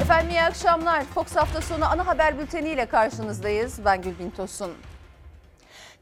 Efendim iyi akşamlar. Fox hafta sonu ana haber bülteniyle karşınızdayız. Ben Gülbin Tosun.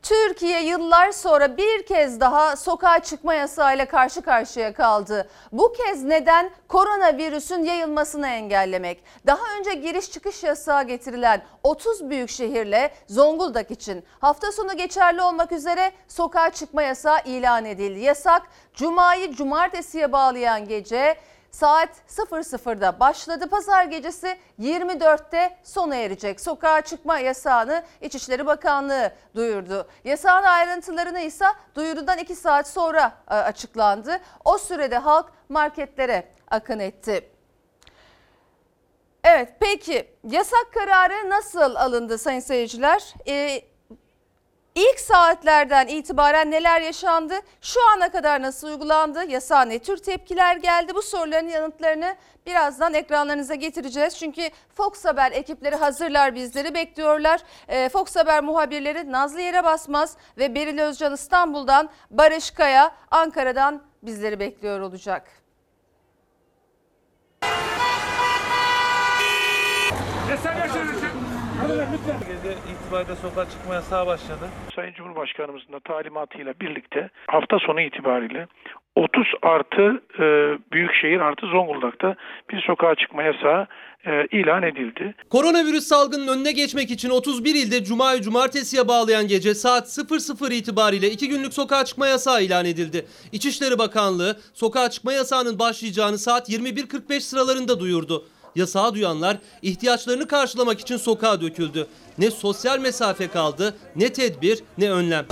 Türkiye yıllar sonra bir kez daha sokağa çıkma yasağıyla karşı karşıya kaldı. Bu kez neden? Koronavirüsün yayılmasını engellemek. Daha önce giriş çıkış yasağı getirilen 30 büyük şehirle Zonguldak için hafta sonu geçerli olmak üzere sokağa çıkma yasağı ilan edildi. Yasak Cuma'yı cumartesiye bağlayan gece Saat 00'da başladı. Pazar gecesi 24'te sona erecek. Sokağa çıkma yasağını İçişleri Bakanlığı duyurdu. Yasağın ayrıntılarını ise duyurudan 2 saat sonra e, açıklandı. O sürede halk marketlere akın etti. Evet peki yasak kararı nasıl alındı sayın seyirciler? Ee, İlk saatlerden itibaren neler yaşandı? Şu ana kadar nasıl uygulandı? Yasağa ne tür tepkiler geldi? Bu soruların yanıtlarını birazdan ekranlarınıza getireceğiz. Çünkü Fox Haber ekipleri hazırlar bizleri bekliyorlar. Ee, Fox Haber muhabirleri Nazlı Yere Basmaz ve Beril Özcan İstanbul'dan, Barış Kaya Ankara'dan bizleri bekliyor olacak. Gece itibariyle sokağa çıkma yasağı başladı. Sayın Cumhurbaşkanımızın da talimatıyla birlikte hafta sonu itibariyle 30 artı e, Büyükşehir artı Zonguldak'ta bir sokağa çıkma yasağı e, ilan edildi. Koronavirüs salgının önüne geçmek için 31 ilde Cuma'yı cumartesiye bağlayan gece saat 00 itibariyle 2 günlük sokağa çıkma yasağı ilan edildi. İçişleri Bakanlığı sokağa çıkma yasağının başlayacağını saat 21.45 sıralarında duyurdu. Yasağı duyanlar ihtiyaçlarını karşılamak için sokağa döküldü. Ne sosyal mesafe kaldı, ne tedbir, ne önlem.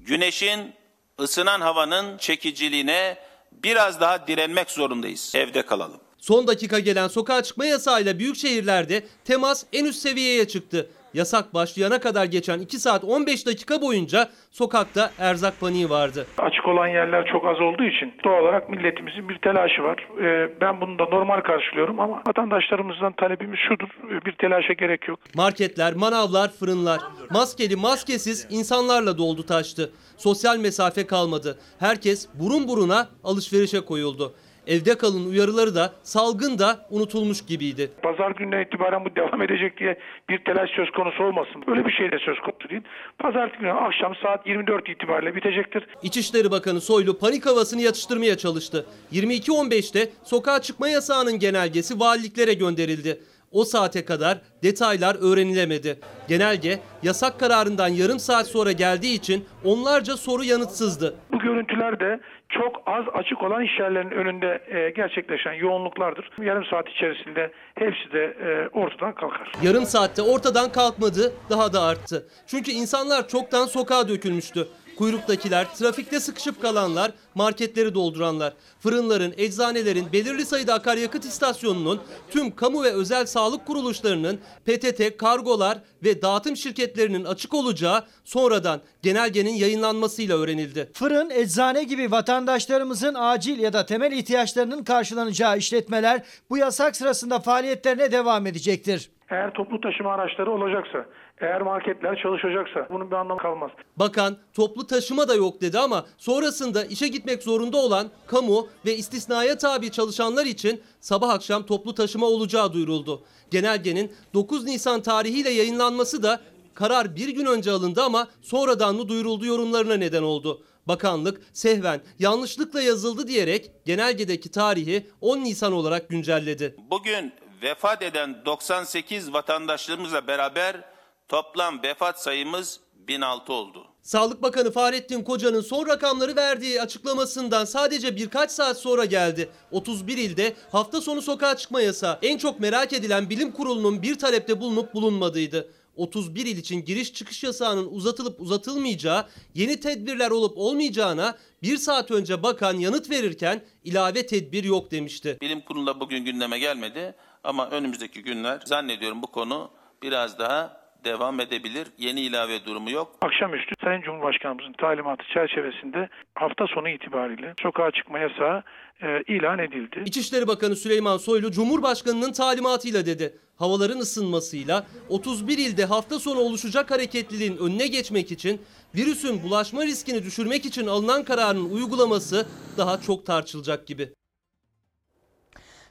Güneşin, ısınan havanın çekiciliğine biraz daha direnmek zorundayız. Evde kalalım. Son dakika gelen sokağa çıkma yasağıyla büyük şehirlerde temas en üst seviyeye çıktı. Yasak başlayana kadar geçen 2 saat 15 dakika boyunca sokakta erzak paniği vardı. Açık olan yerler çok az olduğu için doğal olarak milletimizin bir telaşı var. E, ben bunu da normal karşılıyorum ama vatandaşlarımızdan talebimiz şudur. e, bir telaşa gerek yok. Marketler, manavlar, fırınlar maskeli maskesiz insanlarla doldu taştı. Sosyal mesafe kalmadı. Herkes burun buruna alışverişe koyuldu. Evde kalın uyarıları da salgın da unutulmuş gibiydi. Pazar gününden itibaren bu devam edecek diye bir telaş söz konusu olmasın. Öyle bir şey de söz konusu değil. Pazartesi günü akşam saat 24 itibariyle bitecektir. İçişleri Bakanı Soylu panik havasını yatıştırmaya çalıştı. 22.15'te sokağa çıkma yasağının genelgesi valiliklere gönderildi. O saate kadar detaylar öğrenilemedi. Genelge yasak kararından yarım saat sonra geldiği için onlarca soru yanıtsızdı. Görüntüler de çok az açık olan iş yerlerinin önünde e, gerçekleşen yoğunluklardır. Yarım saat içerisinde hepsi de e, ortadan kalkar. Yarım saatte ortadan kalkmadı, daha da arttı. Çünkü insanlar çoktan sokağa dökülmüştü. Kuyruktakiler, trafikte sıkışıp kalanlar, marketleri dolduranlar, fırınların, eczanelerin, belirli sayıda akaryakıt istasyonunun, tüm kamu ve özel sağlık kuruluşlarının, PTT, kargolar ve dağıtım şirketlerinin açık olacağı sonradan genelgenin yayınlanmasıyla öğrenildi. Fırın, eczane gibi vatandaşlarımızın acil ya da temel ihtiyaçlarının karşılanacağı işletmeler bu yasak sırasında faaliyetlerine devam edecektir. Eğer toplu taşıma araçları olacaksa, eğer marketler çalışacaksa bunun bir anlamı kalmaz. Bakan toplu taşıma da yok dedi ama sonrasında işe gitmek zorunda olan kamu ve istisnaya tabi çalışanlar için sabah akşam toplu taşıma olacağı duyuruldu. Genelgenin 9 Nisan tarihiyle yayınlanması da karar bir gün önce alındı ama sonradan mı duyuruldu yorumlarına neden oldu. Bakanlık sehven yanlışlıkla yazıldı diyerek genelgedeki tarihi 10 Nisan olarak güncelledi. Bugün vefat eden 98 vatandaşlarımızla beraber toplam vefat sayımız 1006 oldu. Sağlık Bakanı Fahrettin Koca'nın son rakamları verdiği açıklamasından sadece birkaç saat sonra geldi. 31 ilde hafta sonu sokağa çıkma yasağı en çok merak edilen bilim kurulunun bir talepte bulunup bulunmadığıydı. 31 il için giriş çıkış yasağının uzatılıp uzatılmayacağı, yeni tedbirler olup olmayacağına bir saat önce bakan yanıt verirken ilave tedbir yok demişti. Bilim kurulunda bugün gündeme gelmedi ama önümüzdeki günler zannediyorum bu konu biraz daha devam edebilir. Yeni ilave durumu yok. Akşamüstü Sayın Cumhurbaşkanımızın talimatı çerçevesinde hafta sonu itibariyle sokağa çıkma yasağı e, ilan edildi. İçişleri Bakanı Süleyman Soylu Cumhurbaşkanı'nın talimatıyla dedi. Havaların ısınmasıyla 31 ilde hafta sonu oluşacak hareketliliğin önüne geçmek için virüsün bulaşma riskini düşürmek için alınan kararın uygulaması daha çok tartışılacak gibi.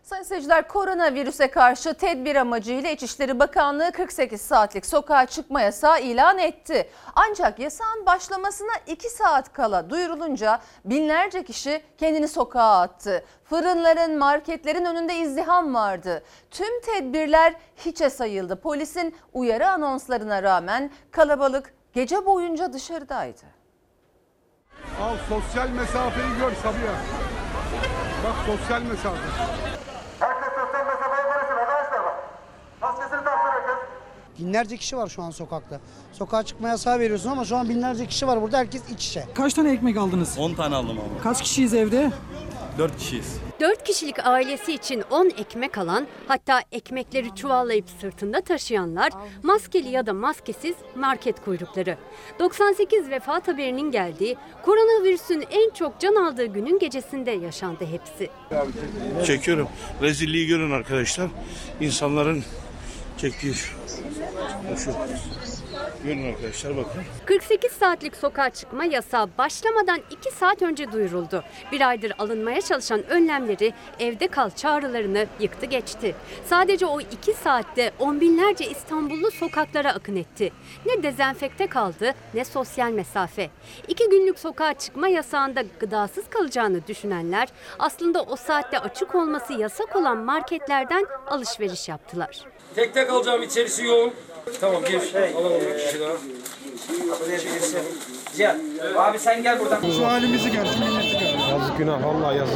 Sayın seyirciler koronavirüse karşı tedbir amacıyla İçişleri Bakanlığı 48 saatlik sokağa çıkma yasağı ilan etti. Ancak yasağın başlamasına 2 saat kala duyurulunca binlerce kişi kendini sokağa attı. Fırınların, marketlerin önünde izdiham vardı. Tüm tedbirler hiçe sayıldı. Polisin uyarı anonslarına rağmen kalabalık gece boyunca dışarıdaydı. Al sosyal mesafeyi gör Sabiha. Bak sosyal mesafe. Herkes sosyal mesafeyi korusun arkadaşlar bak. Maskesini taksın herkes. Binlerce kişi var şu an sokakta. Sokağa çıkma yasağı veriyorsun ama şu an binlerce kişi var burada herkes iç içe. Kaç tane ekmek aldınız? 10 tane aldım ama. Kaç kişiyiz evde? 4 kişiyiz. 4 kişilik ailesi için 10 ekmek alan, hatta ekmekleri çuvallayıp sırtında taşıyanlar, maskeli ya da maskesiz market kuyrukları. 98 vefat haberinin geldiği, koronavirüsün en çok can aldığı günün gecesinde yaşandı hepsi. Çekiyorum. Rezilliği görün arkadaşlar. İnsanların çektiği şu. Görün arkadaşlar bakın. 48 saatlik sokağa çıkma yasağı başlamadan 2 saat önce duyuruldu. Bir aydır alınmaya çalışan önlemleri, evde kal çağrılarını yıktı geçti. Sadece o 2 saatte on binlerce İstanbullu sokaklara akın etti. Ne dezenfekte kaldı ne sosyal mesafe. İki günlük sokağa çıkma yasağında gıdasız kalacağını düşünenler aslında o saatte açık olması yasak olan marketlerden alışveriş yaptılar. Tek tek alacağım içerisi yoğun. Tamam gir. Alalım bir kişi daha. Cihan. Abi sen gel buradan. Şu halimizi milleti gör. Yazık günah vallahi yazık.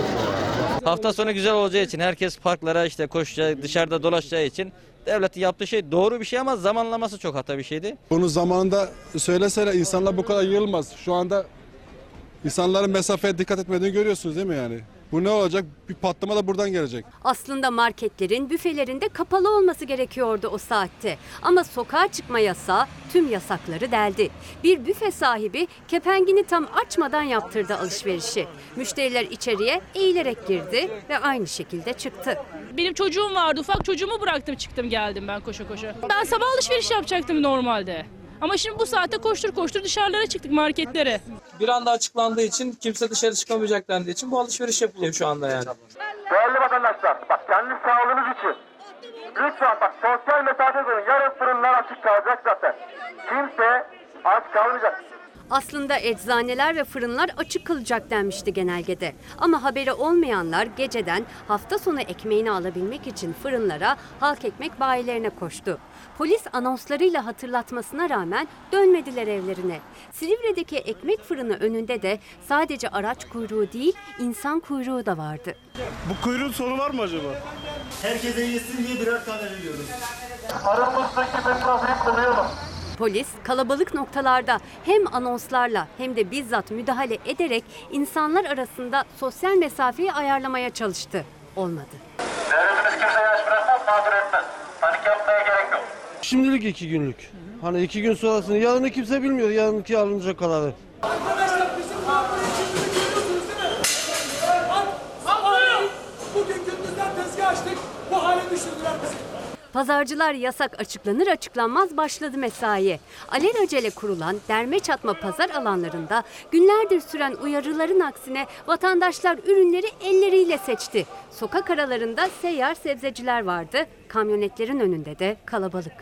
Hafta sonu güzel olacağı için herkes parklara işte koşacağı, dışarıda dolaşacağı için devletin yaptığı şey doğru bir şey ama zamanlaması çok hata bir şeydi. Bunu zamanında söyleseler insanlar bu kadar yığılmaz. Şu anda insanların mesafeye dikkat etmediğini görüyorsunuz değil mi yani? Bu ne olacak? Bir patlama da buradan gelecek. Aslında marketlerin, büfelerin de kapalı olması gerekiyordu o saatte. Ama sokağa çıkma yasağı tüm yasakları deldi. Bir büfe sahibi kepengini tam açmadan yaptırdı alışverişi. Müşteriler içeriye eğilerek girdi ve aynı şekilde çıktı. Benim çocuğum vardı. Ufak çocuğumu bıraktım çıktım geldim ben koşa koşa. Ben sabah alışveriş yapacaktım normalde. Ama şimdi bu saatte koştur koştur dışarılara çıktık marketlere. Bir anda açıklandığı için kimse dışarı çıkamayacak dendiği için bu alışveriş yapılıyor şu anda yani. Değerli vatandaşlar bak kendi sağlığınız için. Lütfen bak sosyal mesafe koyun. Yarın fırınlar açık kalacak zaten. Kimse aç kalmayacak. Aslında eczaneler ve fırınlar açık kalacak denmişti genelgede. Ama haberi olmayanlar geceden hafta sonu ekmeğini alabilmek için fırınlara, halk ekmek bayilerine koştu. Polis anonslarıyla hatırlatmasına rağmen dönmediler evlerine. Silivri'deki ekmek fırını önünde de sadece araç kuyruğu değil, insan kuyruğu da vardı. Bu kuyruğun sonu var mı acaba? Herkese yesin diye birer tane veriyoruz. Aramızdaki mesafeyi koruyalım. Polis kalabalık noktalarda hem anonslarla hem de bizzat müdahale ederek insanlar arasında sosyal mesafeyi ayarlamaya çalıştı. Olmadı. Devletimiz kimseye aç bırakmaz, mağdur etmez. Panik yapmaya gerek yok. Şimdilik iki günlük. Hani iki gün sonrasını yarını kimse bilmiyor. Yarınki alınacak kararı. Bugün gündüzden tezgah açtık. Bu hale düşürdüler bizi. Pazarcılar yasak açıklanır açıklanmaz başladı mesai. Alelacele kurulan derme çatma pazar alanlarında günlerdir süren uyarıların aksine vatandaşlar ürünleri elleriyle seçti. Sokak aralarında seyyar sebzeciler vardı. Kamyonetlerin önünde de kalabalık.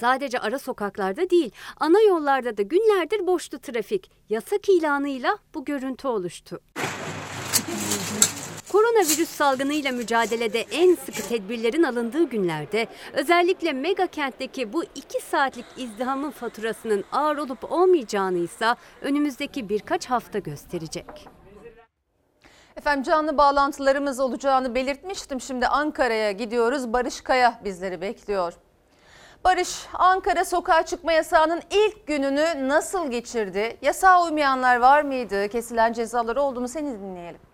Sadece ara sokaklarda değil, ana yollarda da günlerdir boştu trafik. Yasak ilanıyla bu görüntü oluştu. Koronavirüs salgınıyla mücadelede en sıkı tedbirlerin alındığı günlerde özellikle mega kentteki bu iki saatlik izdihamın faturasının ağır olup olmayacağını ise önümüzdeki birkaç hafta gösterecek. Efendim canlı bağlantılarımız olacağını belirtmiştim. Şimdi Ankara'ya gidiyoruz. Barış Kaya bizleri bekliyor. Barış, Ankara sokağa çıkma yasağının ilk gününü nasıl geçirdi? Yasağa uymayanlar var mıydı? Kesilen cezaları oldu mu? Seni dinleyelim.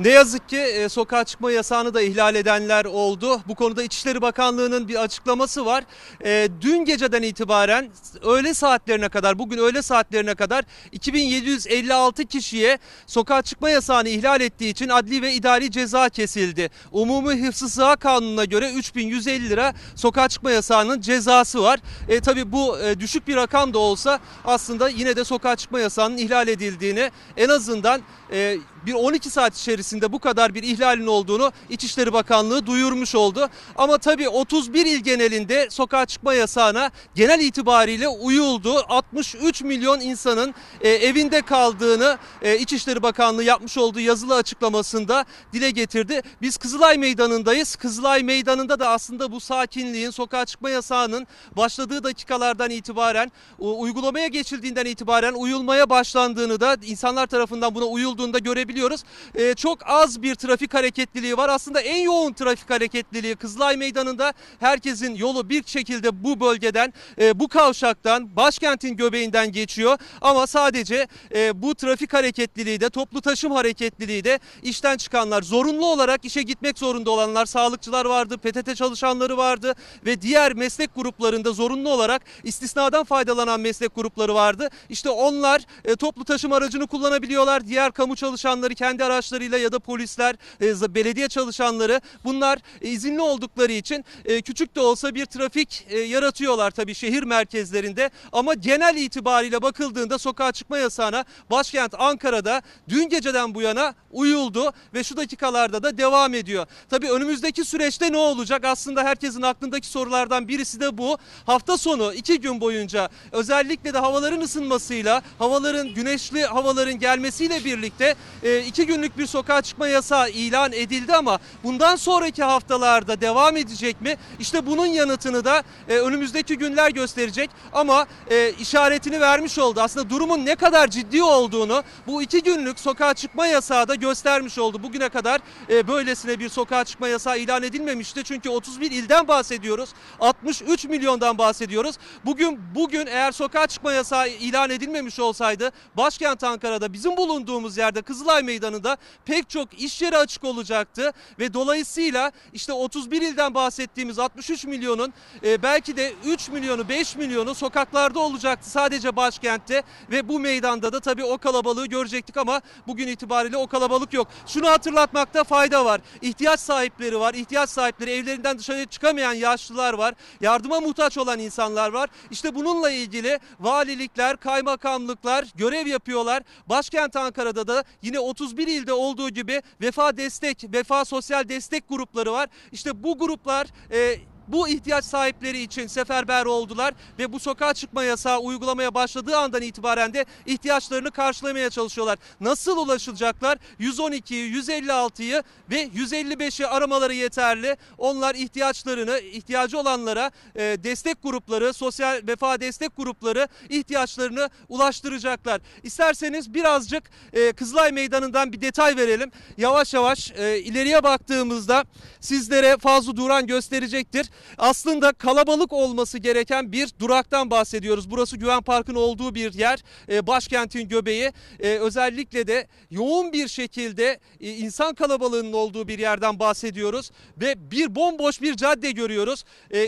Ne yazık ki e, sokağa çıkma yasağını da ihlal edenler oldu. Bu konuda İçişleri Bakanlığı'nın bir açıklaması var. E, dün geceden itibaren öğle saatlerine kadar, bugün öğle saatlerine kadar 2756 kişiye sokağa çıkma yasağını ihlal ettiği için adli ve idari ceza kesildi. Umumi Hıfzı Sıha Kanunu'na göre 3150 lira sokağa çıkma yasağının cezası var. E, tabii bu e, düşük bir rakam da olsa aslında yine de sokağa çıkma yasağının ihlal edildiğini en azından e, bir 12 saat içerisinde bu kadar bir ihlalin olduğunu İçişleri Bakanlığı duyurmuş oldu. Ama tabii 31 il genelinde sokağa çıkma yasağına genel itibariyle uyuldu. 63 milyon insanın e, evinde kaldığını e, İçişleri Bakanlığı yapmış olduğu yazılı açıklamasında dile getirdi. Biz Kızılay Meydanı'ndayız. Kızılay Meydanı'nda da aslında bu sakinliğin, sokağa çıkma yasağının başladığı dakikalardan itibaren, uygulamaya geçildiğinden itibaren uyulmaya başlandığını da insanlar tarafından buna uyulduğunda görebiliyoruz. Ee, çok az bir trafik hareketliliği var. Aslında en yoğun trafik hareketliliği Kızılay Meydanı'nda herkesin yolu bir şekilde bu bölgeden, e, bu kavşaktan, başkentin göbeğinden geçiyor. Ama sadece e, bu trafik hareketliliği de, toplu taşım hareketliliği de işten çıkanlar, zorunlu olarak işe gitmek zorunda olanlar, sağlıkçılar vardı, PTT çalışanları vardı ve diğer meslek gruplarında zorunlu olarak istisnadan faydalanan meslek grupları vardı. İşte onlar e, toplu taşıma aracını kullanabiliyorlar. Diğer kamu çalışanları kendi araçlarıyla ya da polisler, e, belediye çalışanları bunlar izinli oldukları için e, küçük de olsa bir trafik e, yaratıyorlar tabii şehir merkezlerinde. Ama genel itibariyle bakıldığında sokağa çıkma yasağına başkent Ankara'da dün geceden bu yana uyuldu ve şu dakikalarda da devam ediyor. Tabii önümüzdeki süreçte ne olacak? Aslında herkesin aklındaki sorulardan birisi de bu. Hafta sonu iki gün boyunca özellikle de havaların ısınmasıyla, havaların güneşli havaların gelmesiyle birlikte iki günlük bir sokağa çıkma yasağı ilan edildi ama bundan sonraki haftalarda devam edecek mi? İşte bunun yanıtını da e, önümüzdeki günler gösterecek ama e, işaretini vermiş oldu. Aslında durumun ne kadar ciddi olduğunu bu iki günlük sokağa çıkma yasağı da göstermiş oldu. Bugüne kadar e, böylesine bir sokağa çıkma yasağı ilan edilmemişti. Çünkü 31 ilden bahsediyoruz. 63 milyondan bahsediyoruz. Bugün bugün eğer sokağa çıkma yasağı ilan edilmemiş olsaydı başkent Ankara'da bizim bulunduğumuz yerde Kızılay Meydanı'nda pek çok iş yeri açık olacaktı ve dolayısıyla işte 31 ilden bahsettiğimiz 63 milyonun e, belki de 3 milyonu 5 milyonu sokaklarda olacaktı sadece başkentte ve bu meydanda da tabii o kalabalığı görecektik ama bugün itibariyle o kalabalık yok. Şunu hatırlatmakta fayda var. İhtiyaç sahipleri var. İhtiyaç sahipleri evlerinden dışarıya çıkamayan yaşlılar var. Yardıma muhtaç olan insanlar var. İşte bununla ilgili valilikler, kaymakamlıklar görev yapıyorlar. Başkent Ankara'da da yine 31 ilde olduğu gibi vefa destek, vefa sosyal destek grupları var. İşte bu gruplar e, bu ihtiyaç sahipleri için seferber oldular ve bu sokağa çıkma yasağı uygulamaya başladığı andan itibaren de ihtiyaçlarını karşılamaya çalışıyorlar. Nasıl ulaşılacaklar? 112'yi, 156'yı ve 155'i aramaları yeterli. Onlar ihtiyaçlarını, ihtiyacı olanlara e, destek grupları, sosyal vefa destek grupları ihtiyaçlarını ulaştıracaklar. İsterseniz birazcık e, Kızılay Meydanı'ndan bir detay verelim. Yavaş yavaş e, ileriye baktığımızda sizlere fazla duran gösterecektir. Aslında kalabalık olması gereken bir duraktan bahsediyoruz. Burası Güven Park'ın olduğu bir yer. E, başkentin göbeği. E, özellikle de yoğun bir şekilde e, insan kalabalığının olduğu bir yerden bahsediyoruz ve bir bomboş bir cadde görüyoruz.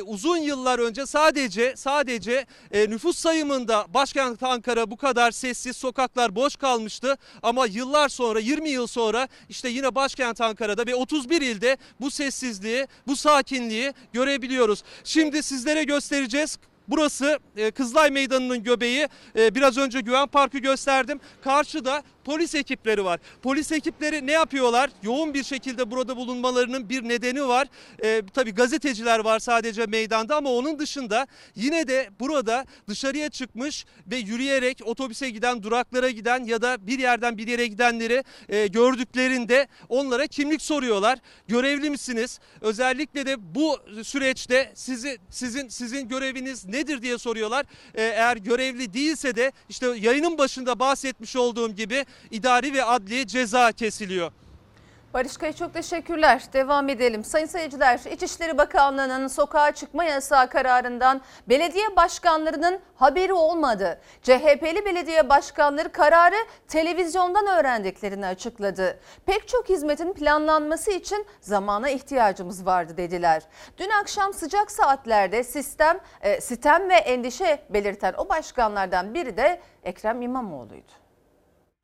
Uzun yıllar önce sadece sadece nüfus sayımında başkent Ankara bu kadar sessiz sokaklar boş kalmıştı ama yıllar sonra 20 yıl sonra işte yine başkent Ankara'da ve 31 ilde bu sessizliği, bu sakinliği görebiliyoruz. Şimdi sizlere göstereceğiz. Burası e, Kızılay Meydanı'nın göbeği. E, Biraz önce Güven Park'ı gösterdim. Karşıda polis ekipleri var. Polis ekipleri ne yapıyorlar? Yoğun bir şekilde burada bulunmalarının bir nedeni var. E, tabii gazeteciler var sadece meydanda ama onun dışında yine de burada dışarıya çıkmış ve yürüyerek otobüse giden, duraklara giden ya da bir yerden bir yere gidenleri e, gördüklerinde onlara kimlik soruyorlar. Görevli misiniz? Özellikle de bu süreçte sizi sizin sizin göreviniz nedir diye soruyorlar. E, eğer görevli değilse de işte yayının başında bahsetmiş olduğum gibi idari ve adli ceza kesiliyor. Barış Kaya çok teşekkürler. Devam edelim. Sayın seyirciler, İçişleri Bakanlığı'nın sokağa çıkma yasağı kararından belediye başkanlarının haberi olmadı. CHP'li belediye başkanları kararı televizyondan öğrendiklerini açıkladı. Pek çok hizmetin planlanması için zamana ihtiyacımız vardı dediler. Dün akşam sıcak saatlerde sistem, e, ve endişe belirten o başkanlardan biri de Ekrem İmamoğlu'ydu.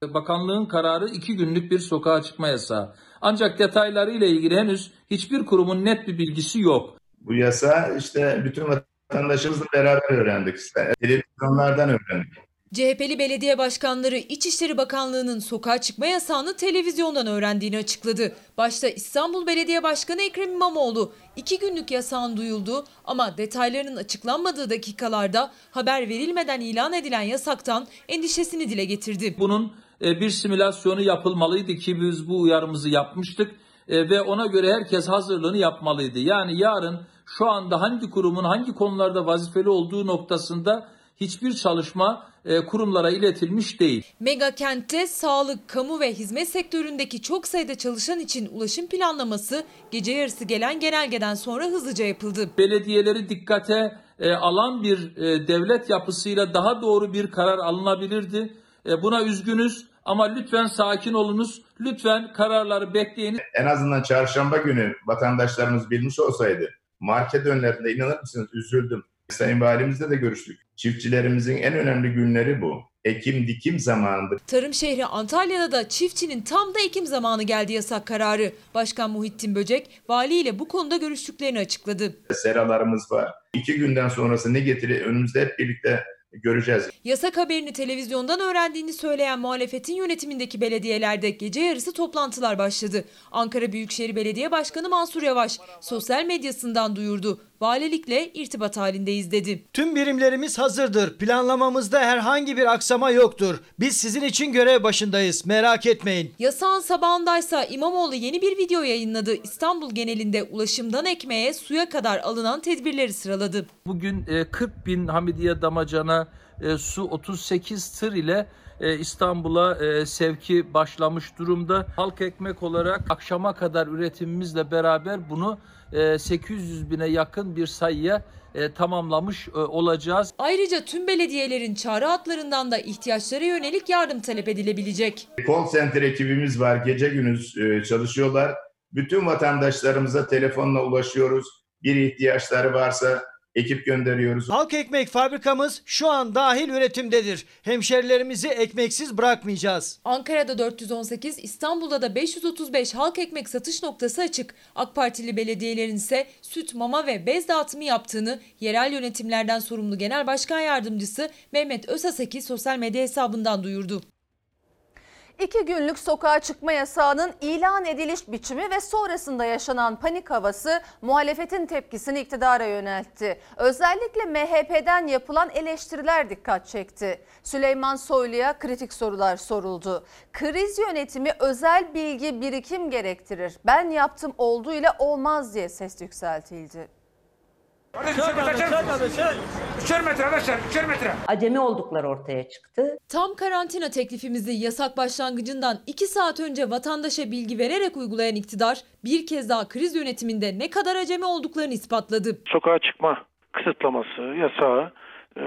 Bakanlığın kararı iki günlük bir sokağa çıkma yasağı. Ancak detayları ile ilgili henüz hiçbir kurumun net bir bilgisi yok. Bu yasa işte bütün vatandaşımızla beraber öğrendik. İşte. Televizyonlardan öğrendik. CHP'li belediye başkanları İçişleri Bakanlığı'nın sokağa çıkma yasağını televizyondan öğrendiğini açıkladı. Başta İstanbul Belediye Başkanı Ekrem İmamoğlu iki günlük yasağın duyulduğu ama detaylarının açıklanmadığı dakikalarda haber verilmeden ilan edilen yasaktan endişesini dile getirdi. Bunun bir simülasyonu yapılmalıydı ki biz bu uyarımızı yapmıştık E, ve ona göre herkes hazırlığını yapmalıydı. Yani yarın şu anda hangi kurumun hangi konularda vazifeli olduğu noktasında hiçbir çalışma e, kurumlara iletilmiş değil. Mega kentte sağlık, kamu ve hizmet sektöründeki çok sayıda çalışan için ulaşım planlaması gece yarısı gelen genelgeden sonra hızlıca yapıldı. Belediyeleri dikkate e, alan bir e, devlet yapısıyla daha doğru bir karar alınabilirdi. E, buna üzgünüz ama lütfen sakin olunuz. Lütfen kararları bekleyiniz. En azından çarşamba günü vatandaşlarımız bilmiş olsaydı market önlerinde inanır mısınız üzüldüm. Sayın Valimizle de görüştük. Çiftçilerimizin en önemli günleri bu. Ekim dikim zamanıdır. Tarım şehri Antalya'da da çiftçinin tam da ekim zamanı geldi yasak kararı. Başkan Muhittin Böcek valiyle bu konuda görüştüklerini açıkladı. Seralarımız var. İki günden sonrası ne getirir önümüzde hep birlikte göreceğiz. Yasak haberini televizyondan öğrendiğini söyleyen muhalefetin yönetimindeki belediyelerde gece yarısı toplantılar başladı. Ankara Büyükşehir Belediye Başkanı Mansur Yavaş sosyal medyasından duyurdu. Valilikle irtibat halindeyiz dedi. Tüm birimlerimiz hazırdır. Planlamamızda herhangi bir aksama yoktur. Biz sizin için görev başındayız. Merak etmeyin. Yasağın sabahındaysa İmamoğlu yeni bir video yayınladı. İstanbul genelinde ulaşımdan ekmeğe suya kadar alınan tedbirleri sıraladı. Bugün e, 40 bin Hamidiye damacana e, su 38 tır ile e, İstanbul'a e, sevki başlamış durumda. Halk ekmek olarak akşama kadar üretimimizle beraber bunu e, 800 bine yakın bir sayıya e, tamamlamış e, olacağız. Ayrıca tüm belediyelerin çağrı hatlarından da ihtiyaçlara yönelik yardım talep edilebilecek. Call center ekibimiz var. Gece gündüz e, çalışıyorlar. Bütün vatandaşlarımıza telefonla ulaşıyoruz. Bir ihtiyaçları varsa ekip gönderiyoruz. Halk ekmek fabrikamız şu an dahil üretimdedir. Hemşerilerimizi ekmeksiz bırakmayacağız. Ankara'da 418, İstanbul'da da 535 halk ekmek satış noktası açık. AK Partili belediyelerin ise süt, mama ve bez dağıtımı yaptığını yerel yönetimlerden sorumlu Genel Başkan Yardımcısı Mehmet Özaseki sosyal medya hesabından duyurdu. İki günlük sokağa çıkma yasağının ilan ediliş biçimi ve sonrasında yaşanan panik havası muhalefetin tepkisini iktidara yöneltti. Özellikle MHP'den yapılan eleştiriler dikkat çekti. Süleyman Soylu'ya kritik sorular soruldu. Kriz yönetimi özel bilgi birikim gerektirir. Ben yaptım olduğuyla olmaz diye ses yükseltildi. Üçer metre arkadaşlar, üçer metre. acemi oldukları ortaya çıktı. Tam karantina teklifimizi yasak başlangıcından 2 saat önce vatandaşa bilgi vererek uygulayan iktidar bir kez daha kriz yönetiminde ne kadar acemi olduklarını ispatladı. Sokağa çıkma kısıtlaması, yasağı e,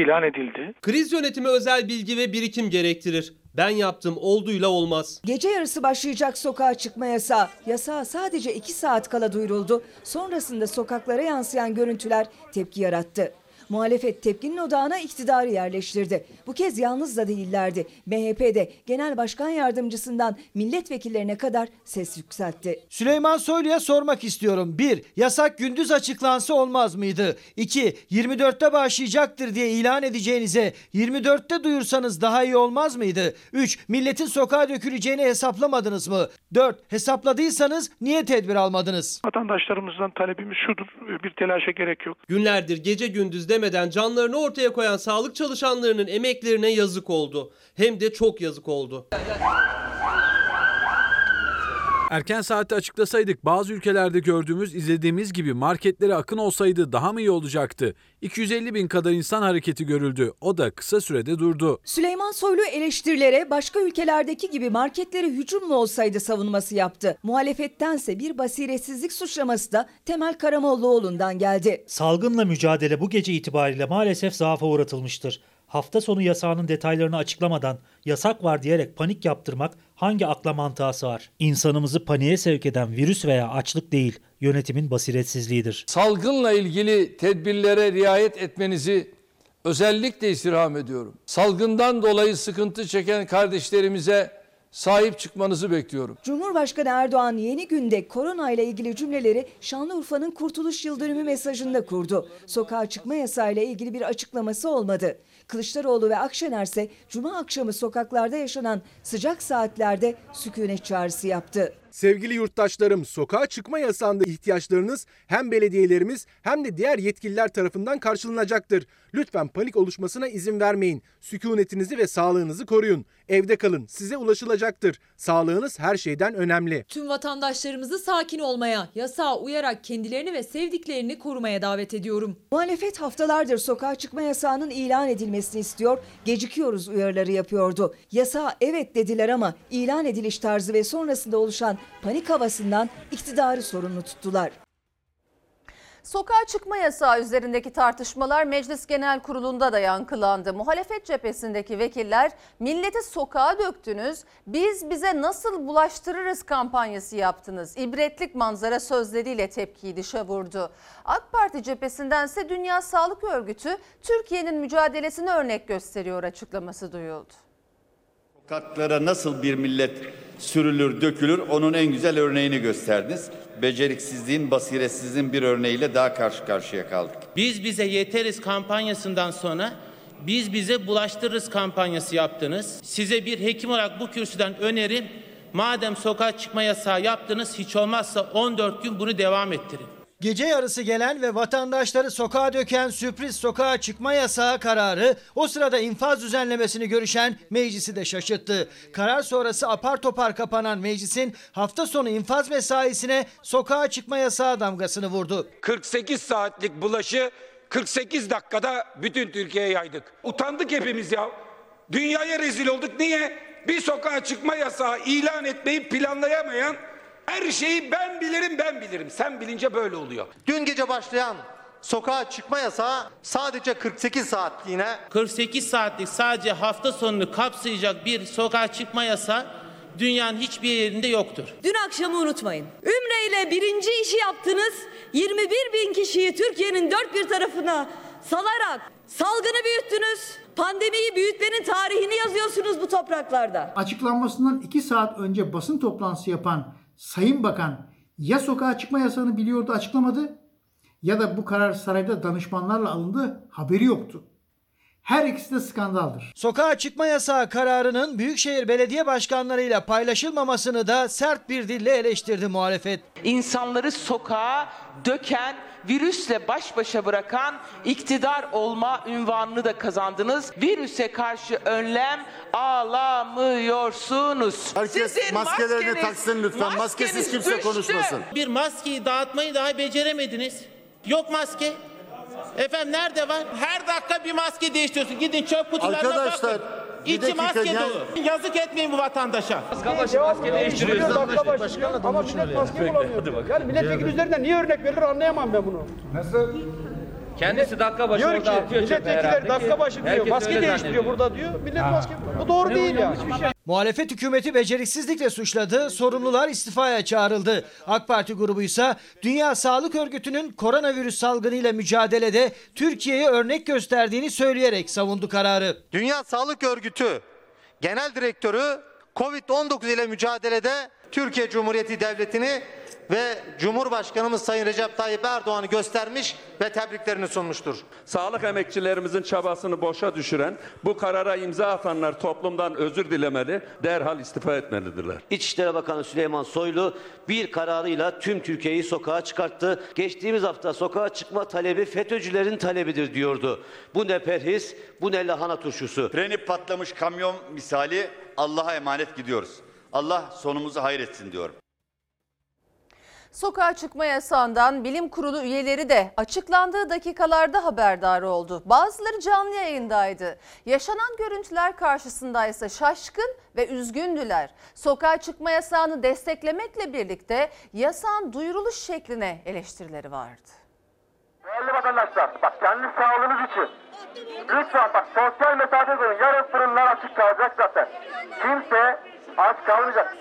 ilan edildi. Kriz yönetimi özel bilgi ve birikim gerektirir. Ben yaptım olduğuyla olmaz. Gece yarısı başlayacak sokağa çıkma yasağı. Yasağa sadece 2 saat kala duyuruldu. Sonrasında sokaklara yansıyan görüntüler tepki yarattı. Muhalefet tepkinin odağına iktidarı yerleştirdi. Bu kez yalnız da değillerdi. MHP'de genel başkan yardımcısından milletvekillerine kadar ses yükseltti. Süleyman Soylu'ya sormak istiyorum. 1. Yasak gündüz açıklansa olmaz mıydı? 2. 24'te başlayacaktır diye ilan edeceğinize 24'te duyursanız daha iyi olmaz mıydı? 3. Milletin sokağa döküleceğini hesaplamadınız mı? 4. Hesapladıysanız niye tedbir almadınız? Vatandaşlarımızdan talebimiz şudur. Bir telaşa gerek yok. Günlerdir gece gündüz demeden canlarını ortaya koyan sağlık çalışanlarının emeklerine yazık oldu. Hem de çok yazık oldu. Erken saatte açıklasaydık bazı ülkelerde gördüğümüz, izlediğimiz gibi marketlere akın olsaydı daha mı iyi olacaktı? 250 bin kadar insan hareketi görüldü. O da kısa sürede durdu. Süleyman Soylu eleştirilere başka ülkelerdeki gibi marketlere hücum mu olsaydı savunması yaptı. Muhalefettense bir basiretsizlik suçlaması da Temel Karamollaoğlu'ndan geldi. Salgınla mücadele bu gece itibariyle maalesef zaafa uğratılmıştır. Hafta sonu yasağının detaylarını açıklamadan yasak var diyerek panik yaptırmak hangi akla mantığa sığar? İnsanımızı paniğe sevk eden virüs veya açlık değil, yönetimin basiretsizliğidir. Salgınla ilgili tedbirlere riayet etmenizi özellikle istirham ediyorum. Salgından dolayı sıkıntı çeken kardeşlerimize sahip çıkmanızı bekliyorum. Cumhurbaşkanı Erdoğan yeni günde korona ile ilgili cümleleri Şanlıurfa'nın Kurtuluş Yıldönümü mesajında kurdu. Sokağa çıkma yasağı ile ilgili bir açıklaması olmadı. Kılıçdaroğlu ve Akşener ise cuma akşamı sokaklarda yaşanan sıcak saatlerde sükunet çağrısı yaptı. Sevgili yurttaşlarım, sokağa çıkma yasağında ihtiyaçlarınız hem belediyelerimiz hem de diğer yetkililer tarafından karşılanacaktır. Lütfen panik oluşmasına izin vermeyin. Sükunetinizi ve sağlığınızı koruyun. Evde kalın, size ulaşılacaktır. Sağlığınız her şeyden önemli. Tüm vatandaşlarımızı sakin olmaya, yasağa uyarak kendilerini ve sevdiklerini korumaya davet ediyorum. Muhalefet haftalardır sokağa çıkma yasağının ilan edilmesini istiyor, gecikiyoruz uyarıları yapıyordu. Yasağa evet dediler ama ilan ediliş tarzı ve sonrasında oluşan panik havasından iktidarı sorumlu tuttular. Sokağa çıkma yasağı üzerindeki tartışmalar Meclis Genel Kurulu'nda da yankılandı. Muhalefet cephesindeki vekiller milleti sokağa döktünüz, biz bize nasıl bulaştırırız kampanyası yaptınız. İbretlik manzara sözleriyle tepkiyi dışa vurdu. AK Parti cephesindense Dünya Sağlık Örgütü Türkiye'nin mücadelesini örnek gösteriyor açıklaması duyuldu. Sokaklara nasıl bir millet sürülür, dökülür onun en güzel örneğini gösterdiniz. Beceriksizliğin, basiretsizliğin bir örneğiyle daha karşı karşıya kaldık. Biz bize yeteriz kampanyasından sonra biz bize bulaştırırız kampanyası yaptınız. Size bir hekim olarak bu kürsüden önerim madem sokağa çıkma yasağı yaptınız hiç olmazsa 14 gün bunu devam ettirin. Gece yarısı gelen ve vatandaşları sokağa döken sürpriz sokağa çıkma yasağı kararı o sırada infaz düzenlemesini görüşen meclisi de şaşırttı. Karar sonrası apar topar kapanan meclisin hafta sonu infaz mesaisine sokağa çıkma yasağı damgasını vurdu. 48 saatlik bulaşı 48 dakikada bütün Türkiye'ye yaydık. Utandık hepimiz ya. Dünyaya rezil olduk. Niye? Bir sokağa çıkma yasağı ilan etmeyi planlayamayan her şeyi ben bilirim ben bilirim. Sen bilince böyle oluyor. Dün gece başlayan sokağa çıkma yasağı sadece 48 saatliğine 48 saatlik sadece hafta sonunu kapsayacak bir sokağa çıkma yasağı dünyanın hiçbir yerinde yoktur. Dün akşamı unutmayın. Ümre ile birinci işi yaptınız. 21 bin kişiyi Türkiye'nin dört bir tarafına salarak salgını büyüttünüz. Pandemiyi büyütmenin tarihini yazıyorsunuz bu topraklarda. Açıklanmasından 2 saat önce basın toplantısı yapan Sayın Bakan ya sokağa çıkma yasağını biliyordu açıklamadı ya da bu karar sarayda danışmanlarla alındı haberi yoktu. Her ikisi de skandaldır. Sokağa çıkma yasağı kararının Büyükşehir Belediye Başkanlarıyla paylaşılmamasını da sert bir dille eleştirdi muhalefet. İnsanları sokağa döken, virüsle baş başa bırakan iktidar olma ünvanını da kazandınız. Virüse karşı önlem alamıyorsunuz. Herkes Sizin maskelerini maskeniz- taksın lütfen. Maskesiz kimse düştü. konuşmasın. Bir maskeyi dağıtmayı daha beceremediniz. Yok maske. Efendim nerede var? Her dakika bir maske değiştiriyorsun. Gidin çöp kutularına Arkadaşlar, bakın. bir İçi dakika, maske yani- dolu. Yazık etmeyin bu vatandaşa. Başı maske değiştiriyoruz. Dakika başı ama millet maske bulamıyor. Yani milletvekili üzerinden niye örnek verilir anlayamam ben bunu. Nasıl? Kendisi dakika başı Diyor orada ki atıyor çöpe milletvekilleri herhalde dakika ki başı diyor. herkes Maske öyle değiştiriyor zannediyor. burada diyor. Millet maske. Bu doğru değil yani. Muhalefet hükümeti beceriksizlikle suçladı, sorumlular istifaya çağrıldı. AK Parti grubu ise Dünya Sağlık Örgütü'nün koronavirüs salgınıyla mücadelede Türkiye'ye örnek gösterdiğini söyleyerek savundu kararı. Dünya Sağlık Örgütü Genel Direktörü Covid-19 ile mücadelede Türkiye Cumhuriyeti Devleti'ni ve Cumhurbaşkanımız Sayın Recep Tayyip Erdoğan'ı göstermiş ve tebriklerini sunmuştur. Sağlık emekçilerimizin çabasını boşa düşüren bu karara imza atanlar toplumdan özür dilemeli, derhal istifa etmelidirler. İçişleri Bakanı Süleyman Soylu bir kararıyla tüm Türkiye'yi sokağa çıkarttı. Geçtiğimiz hafta sokağa çıkma talebi FETÖ'cülerin talebidir diyordu. Bu ne perhis, bu ne lahana turşusu. Freni patlamış kamyon misali Allah'a emanet gidiyoruz. Allah sonumuzu hayretsin diyorum. Sokağa çıkma yasağından bilim kurulu üyeleri de açıklandığı dakikalarda haberdar oldu. Bazıları canlı yayındaydı. Yaşanan görüntüler karşısında ise şaşkın ve üzgündüler. Sokağa çıkma yasağını desteklemekle birlikte yasağın duyuruluş şekline eleştirileri vardı. Değerli vatandaşlar, bak kendi sağlığınız için lütfen bak sosyal mesafe koyun. Yarın fırınlar açık kalacak zaten. Kimse aç kalmayacak.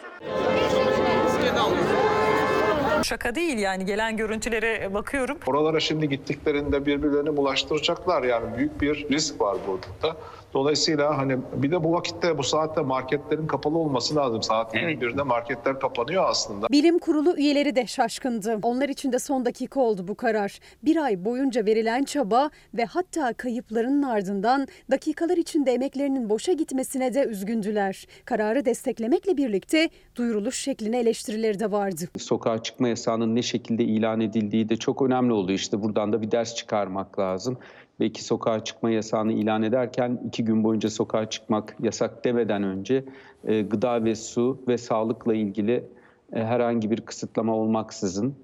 Şaka değil yani gelen görüntülere bakıyorum. Oralara şimdi gittiklerinde birbirlerini bulaştıracaklar yani büyük bir risk var burada. Dolayısıyla hani bir de bu vakitte bu saatte marketlerin kapalı olması lazım. Saat 21'de marketler kapanıyor aslında. Bilim kurulu üyeleri de şaşkındı. Onlar için de son dakika oldu bu karar. Bir ay boyunca verilen çaba ve hatta kayıplarının ardından dakikalar içinde emeklerinin boşa gitmesine de üzgündüler. Kararı desteklemekle birlikte duyuruluş şekline eleştirileri de vardı. Sokağa çıkma yasağının ne şekilde ilan edildiği de çok önemli oldu. İşte buradan da bir ders çıkarmak lazım. Belki sokağa çıkma yasağını ilan ederken iki gün boyunca sokağa çıkmak yasak demeden önce e, gıda ve su ve sağlıkla ilgili e, herhangi bir kısıtlama olmaksızın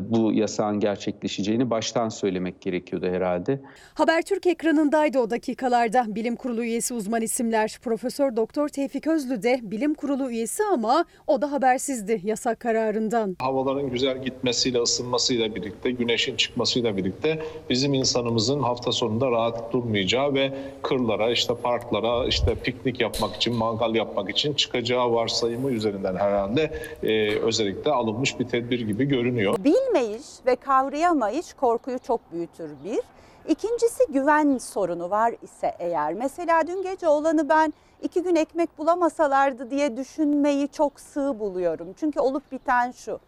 bu yasağın gerçekleşeceğini baştan söylemek gerekiyordu herhalde. Habertürk ekranındaydı o dakikalarda. Bilim Kurulu üyesi uzman isimler. Profesör Doktor Tevfik Özlü de bilim kurulu üyesi ama o da habersizdi yasak kararından. Havaların güzel gitmesiyle, ısınmasıyla birlikte, güneşin çıkmasıyla birlikte bizim insanımızın hafta sonunda rahat durmayacağı ve kırlara, işte parklara, işte piknik yapmak için, mangal yapmak için çıkacağı varsayımı üzerinden herhalde e, özellikle alınmış bir tedbir gibi görünüyor. Bilmeyiş ve kavrayamayış korkuyu çok büyütür bir. İkincisi güven sorunu var ise eğer. Mesela dün gece olanı ben iki gün ekmek bulamasalardı diye düşünmeyi çok sığ buluyorum. Çünkü olup biten şu.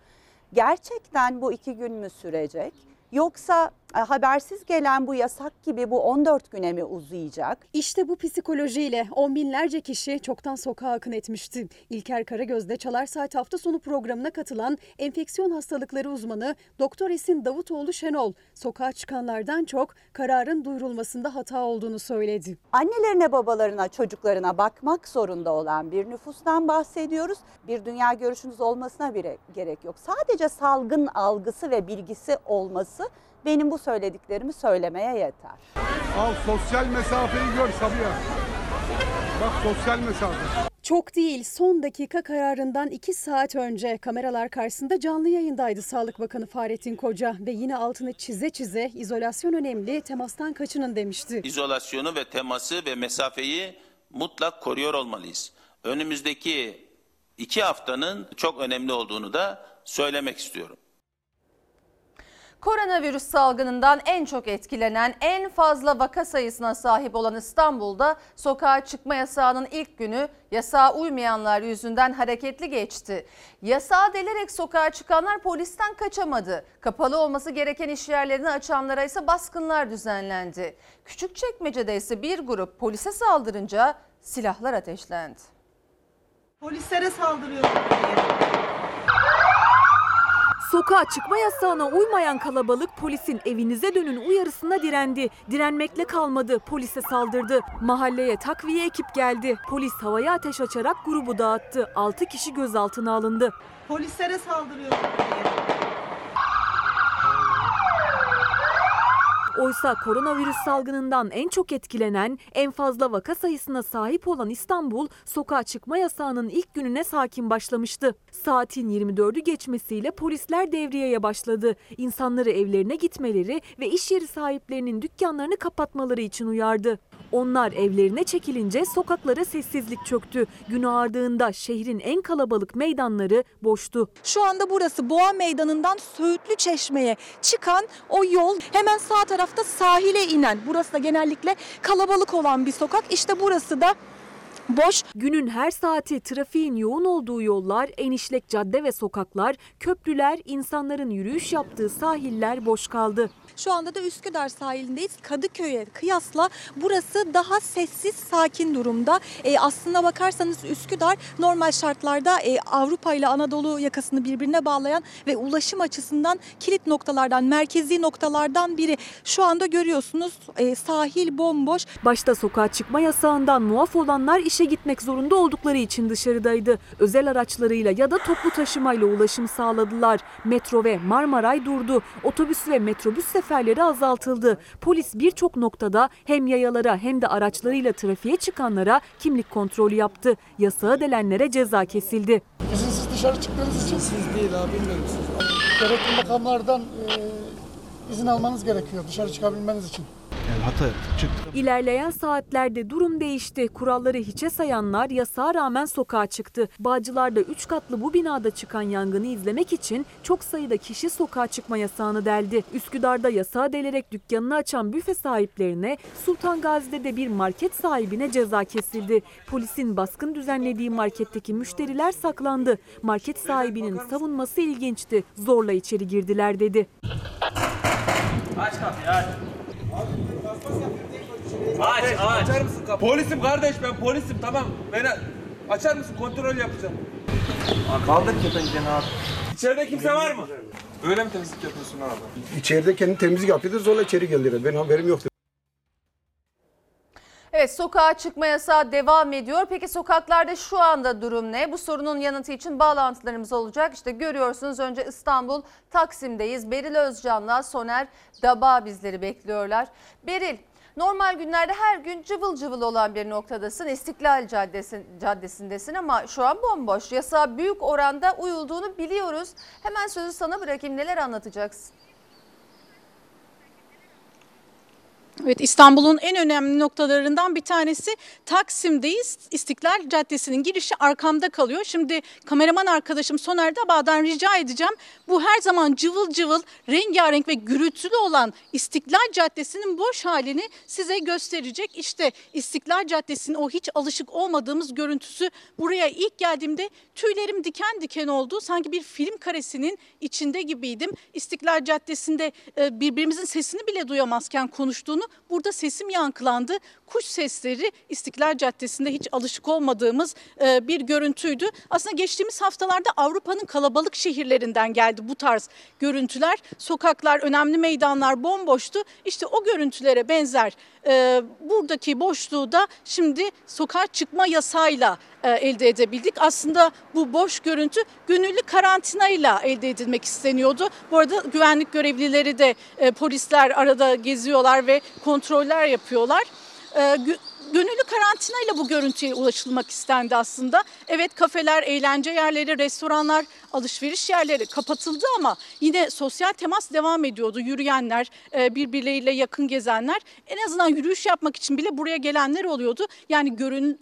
Gerçekten bu iki gün mü sürecek? Yoksa habersiz gelen bu yasak gibi bu 14 güne mi uzayacak? İşte bu psikolojiyle on binlerce kişi çoktan sokağa akın etmişti. İlker Karagöz'de Çalar Saat hafta sonu programına katılan enfeksiyon hastalıkları uzmanı Doktor Esin Davutoğlu Şenol, sokağa çıkanlardan çok kararın duyurulmasında hata olduğunu söyledi. Annelerine, babalarına, çocuklarına bakmak zorunda olan bir nüfustan bahsediyoruz. Bir dünya görüşünüz olmasına bile gerek yok. Sadece salgın algısı ve bilgisi olması benim bu söylediklerimi söylemeye yeter. Al sosyal mesafeyi gör Sabiha. Bak sosyal mesafe. Çok değil son dakika kararından 2 saat önce kameralar karşısında canlı yayındaydı Sağlık Bakanı Fahrettin Koca ve yine altını çize çize izolasyon önemli temastan kaçının demişti. İzolasyonu ve teması ve mesafeyi mutlak koruyor olmalıyız. Önümüzdeki iki haftanın çok önemli olduğunu da söylemek istiyorum. Koronavirüs salgınından en çok etkilenen, en fazla vaka sayısına sahip olan İstanbul'da sokağa çıkma yasağının ilk günü yasağa uymayanlar yüzünden hareketli geçti. Yasağı delerek sokağa çıkanlar polisten kaçamadı. Kapalı olması gereken işyerlerini açanlara ise baskınlar düzenlendi. Küçükçekmece'de ise bir grup polise saldırınca silahlar ateşlendi. Polislere saldırıyor. Sokağa çıkma yasağına uymayan kalabalık polisin evinize dönün uyarısına direndi. Direnmekle kalmadı. Polise saldırdı. Mahalleye takviye ekip geldi. Polis havaya ateş açarak grubu dağıttı. 6 kişi gözaltına alındı. Polislere saldırıyor. Oysa koronavirüs salgınından en çok etkilenen, en fazla vaka sayısına sahip olan İstanbul, sokağa çıkma yasağının ilk gününe sakin başlamıştı. Saatin 24'ü geçmesiyle polisler devriyeye başladı. İnsanları evlerine gitmeleri ve iş yeri sahiplerinin dükkanlarını kapatmaları için uyardı. Onlar evlerine çekilince sokaklara sessizlik çöktü. Gün ağardığında şehrin en kalabalık meydanları boştu. Şu anda burası Boğa Meydanı'ndan Söğütlü Çeşme'ye çıkan o yol hemen sağ tarafta sahile inen. Burası da genellikle kalabalık olan bir sokak. İşte burası da boş. Günün her saati trafiğin yoğun olduğu yollar, en işlek cadde ve sokaklar, köprüler, insanların yürüyüş yaptığı sahiller boş kaldı. Şu anda da Üsküdar sahilindeyiz. Kadıköy'e kıyasla burası daha sessiz, sakin durumda. E, aslına bakarsanız Üsküdar normal şartlarda e, Avrupa ile Anadolu yakasını birbirine bağlayan ve ulaşım açısından kilit noktalardan, merkezi noktalardan biri. Şu anda görüyorsunuz e, sahil bomboş. Başta sokağa çıkma yasağından muaf olanlar işe işe gitmek zorunda oldukları için dışarıdaydı. Özel araçlarıyla ya da toplu taşımayla ulaşım sağladılar. Metro ve Marmaray durdu. Otobüs ve metrobüs seferleri azaltıldı. Polis birçok noktada hem yayalara hem de araçlarıyla trafiğe çıkanlara kimlik kontrolü yaptı. Yasağı delenlere ceza kesildi. İzinsiz dışarı çıktığınız için siz değil abi bilmiyorum siz. Gerekli makamlardan e, izin almanız gerekiyor dışarı çıkabilmeniz için. Yani hata yaptık İlerleyen saatlerde durum değişti. Kuralları hiçe sayanlar yasağa rağmen sokağa çıktı. Bağcılar'da 3 katlı bu binada çıkan yangını izlemek için çok sayıda kişi sokağa çıkma yasağını deldi. Üsküdar'da yasağı delerek dükkanını açan büfe sahiplerine, Sultan Gazi'de de bir market sahibine ceza kesildi. Polisin baskın düzenlediği marketteki müşteriler saklandı. Market sahibinin savunması ilginçti. Zorla içeri girdiler dedi. Aç kapıyı aç. Aç aç. Açar mısın kapıyı? Polisim kardeş ben polisim tamam. Beni açar mısın kontrol yapacağım. Kaldır kepenkeni abi. İçeride kimse var mı? Böyle mi temizlik yapıyorsun abi? İçeride kendi temizlik yapıyordu zorla içeri geldiler. Benim haberim yoktu. Evet sokağa çıkma yasağı devam ediyor. Peki sokaklarda şu anda durum ne? Bu sorunun yanıtı için bağlantılarımız olacak. İşte görüyorsunuz önce İstanbul Taksim'deyiz. Beril Özcan'la Soner Daba bizleri bekliyorlar. Beril normal günlerde her gün cıvıl cıvıl olan bir noktadasın. İstiklal Caddesi, Caddesi'ndesin ama şu an bomboş. Yasağa büyük oranda uyulduğunu biliyoruz. Hemen sözü sana bırakayım neler anlatacaksın? Evet İstanbul'un en önemli noktalarından bir tanesi Taksim'deyiz. İstiklal Caddesi'nin girişi arkamda kalıyor. Şimdi kameraman arkadaşım Soner Dabağ'dan rica edeceğim. Bu her zaman cıvıl cıvıl, rengarenk ve gürültülü olan İstiklal Caddesi'nin boş halini size gösterecek. İşte İstiklal Caddesi'nin o hiç alışık olmadığımız görüntüsü buraya ilk geldiğimde tüylerim diken diken oldu. Sanki bir film karesinin içinde gibiydim. İstiklal Caddesi'nde e, birbirimizin sesini bile duyamazken konuştuğunu burada sesim yankılandı. Kuş sesleri İstiklal Caddesi'nde hiç alışık olmadığımız e, bir görüntüydü. Aslında geçtiğimiz haftalarda Avrupa'nın kalabalık şehirlerinden geldi bu tarz görüntüler. Sokaklar, önemli meydanlar bomboştu. İşte o görüntülere benzer e, buradaki boşluğu da şimdi sokağa çıkma yasayla e, elde edebildik. Aslında bu boş görüntü gönüllü karantinayla elde edilmek isteniyordu. Bu arada güvenlik görevlileri de polisler arada geziyorlar ve kontroller yapıyorlar. Gönüllü karantinayla bu görüntüye ulaşılmak istendi aslında. Evet kafeler, eğlence yerleri, restoranlar, alışveriş yerleri kapatıldı ama yine sosyal temas devam ediyordu. Yürüyenler, e, birbirleriyle yakın gezenler en azından yürüyüş yapmak için bile buraya gelenler oluyordu. Yani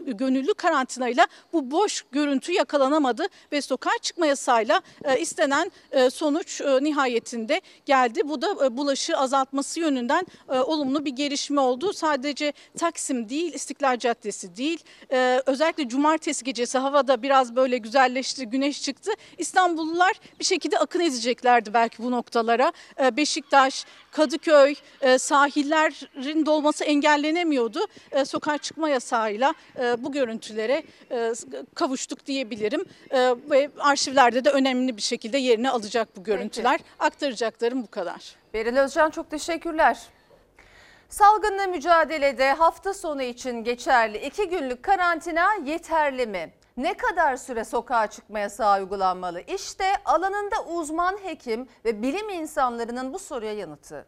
gönüllü karantinayla bu boş görüntü yakalanamadı ve sokağa çıkma yasayla e, istenen e, sonuç nihayetinde geldi. Bu da bulaşı azaltması yönünden olumlu bir gelişme oldu. Sadece Taksim değil İstiklal Caddesi değil. Ee, özellikle cumartesi gecesi havada biraz böyle güzelleşti, güneş çıktı. İstanbullular bir şekilde akın edeceklerdi belki bu noktalara. Ee, Beşiktaş, Kadıköy, e, sahillerin dolması engellenemiyordu. E, sokağa çıkma yasağıyla e, bu görüntülere e, kavuştuk diyebilirim. E, ve arşivlerde de önemli bir şekilde yerini alacak bu görüntüler. Peki. Aktaracaklarım bu kadar. Beril Özcan çok teşekkürler. Salgınla mücadelede hafta sonu için geçerli iki günlük karantina yeterli mi? Ne kadar süre sokağa çıkma yasağı uygulanmalı? İşte alanında uzman hekim ve bilim insanlarının bu soruya yanıtı.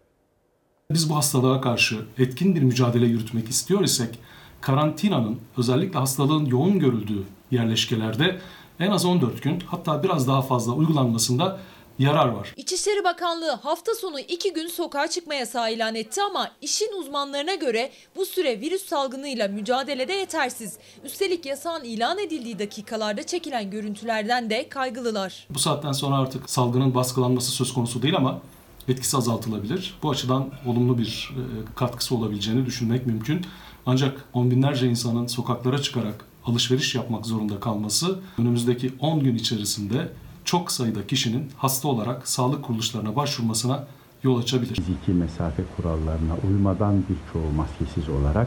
Biz bu hastalığa karşı etkin bir mücadele yürütmek istiyor isek karantinanın özellikle hastalığın yoğun görüldüğü yerleşkelerde en az 14 gün hatta biraz daha fazla uygulanmasında yarar var. İçişleri Bakanlığı hafta sonu iki gün sokağa çıkma yasağı ilan etti ama işin uzmanlarına göre bu süre virüs salgınıyla mücadelede yetersiz. Üstelik yasağın ilan edildiği dakikalarda çekilen görüntülerden de kaygılılar. Bu saatten sonra artık salgının baskılanması söz konusu değil ama etkisi azaltılabilir. Bu açıdan olumlu bir e, katkısı olabileceğini düşünmek mümkün. Ancak on binlerce insanın sokaklara çıkarak alışveriş yapmak zorunda kalması önümüzdeki 10 gün içerisinde çok sayıda kişinin hasta olarak sağlık kuruluşlarına başvurmasına yol açabilir. Fiziki mesafe kurallarına uymadan birçoğu maskesiz olarak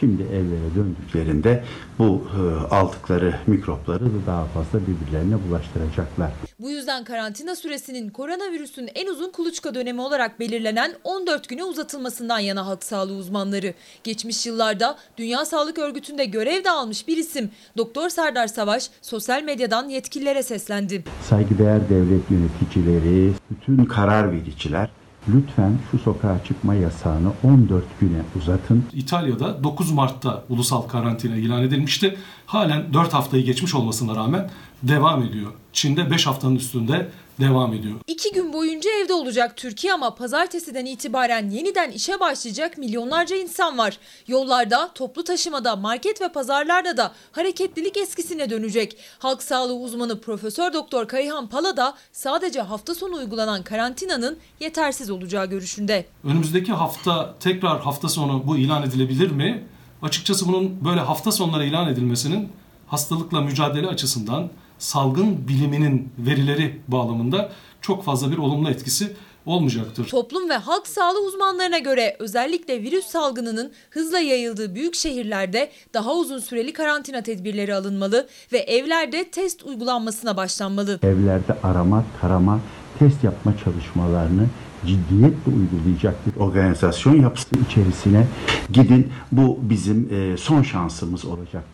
Şimdi evlere döndüklerinde bu e, aldıkları mikropları da daha fazla birbirlerine bulaştıracaklar. Bu yüzden karantina süresinin koronavirüsün en uzun kuluçka dönemi olarak belirlenen 14 güne uzatılmasından yana halk sağlığı uzmanları. Geçmiş yıllarda Dünya Sağlık Örgütü'nde görev de almış bir isim Doktor Serdar Savaş sosyal medyadan yetkililere seslendi. Saygıdeğer devlet yöneticileri, bütün karar vericiler lütfen şu sokağa çıkma yasağını 14 güne uzatın. İtalya'da 9 Mart'ta ulusal karantina ilan edilmişti. Halen 4 haftayı geçmiş olmasına rağmen devam ediyor. Çin'de 5 haftanın üstünde devam ediyor. İki gün boyunca evde olacak Türkiye ama pazartesiden itibaren yeniden işe başlayacak milyonlarca insan var. Yollarda, toplu taşımada, market ve pazarlarda da hareketlilik eskisine dönecek. Halk sağlığı uzmanı Profesör Doktor Kayhan Pala da sadece hafta sonu uygulanan karantinanın yetersiz olacağı görüşünde. Önümüzdeki hafta tekrar hafta sonu bu ilan edilebilir mi? Açıkçası bunun böyle hafta sonları ilan edilmesinin hastalıkla mücadele açısından salgın biliminin verileri bağlamında çok fazla bir olumlu etkisi olmayacaktır. Toplum ve halk sağlığı uzmanlarına göre özellikle virüs salgınının hızla yayıldığı büyük şehirlerde daha uzun süreli karantina tedbirleri alınmalı ve evlerde test uygulanmasına başlanmalı. Evlerde arama, tarama, test yapma çalışmalarını ciddiyetle uygulayacak bir organizasyon yapısı içerisine gidin. Bu bizim e, son şansımız olacak.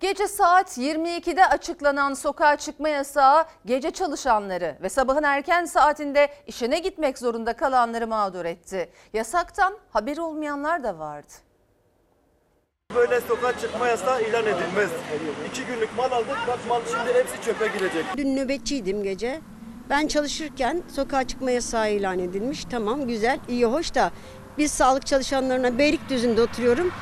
Gece saat 22'de açıklanan sokağa çıkma yasağı gece çalışanları ve sabahın erken saatinde işine gitmek zorunda kalanları mağdur etti. Yasaktan haberi olmayanlar da vardı. Böyle sokağa çıkma yasağı ilan edilmez. İki günlük mal aldık, bak mal şimdi hepsi çöpe gidecek. Dün nöbetçiydim gece. Ben çalışırken sokağa çıkma yasağı ilan edilmiş. Tamam güzel, iyi, hoş da biz sağlık çalışanlarına Beylikdüzü'nde oturuyorum.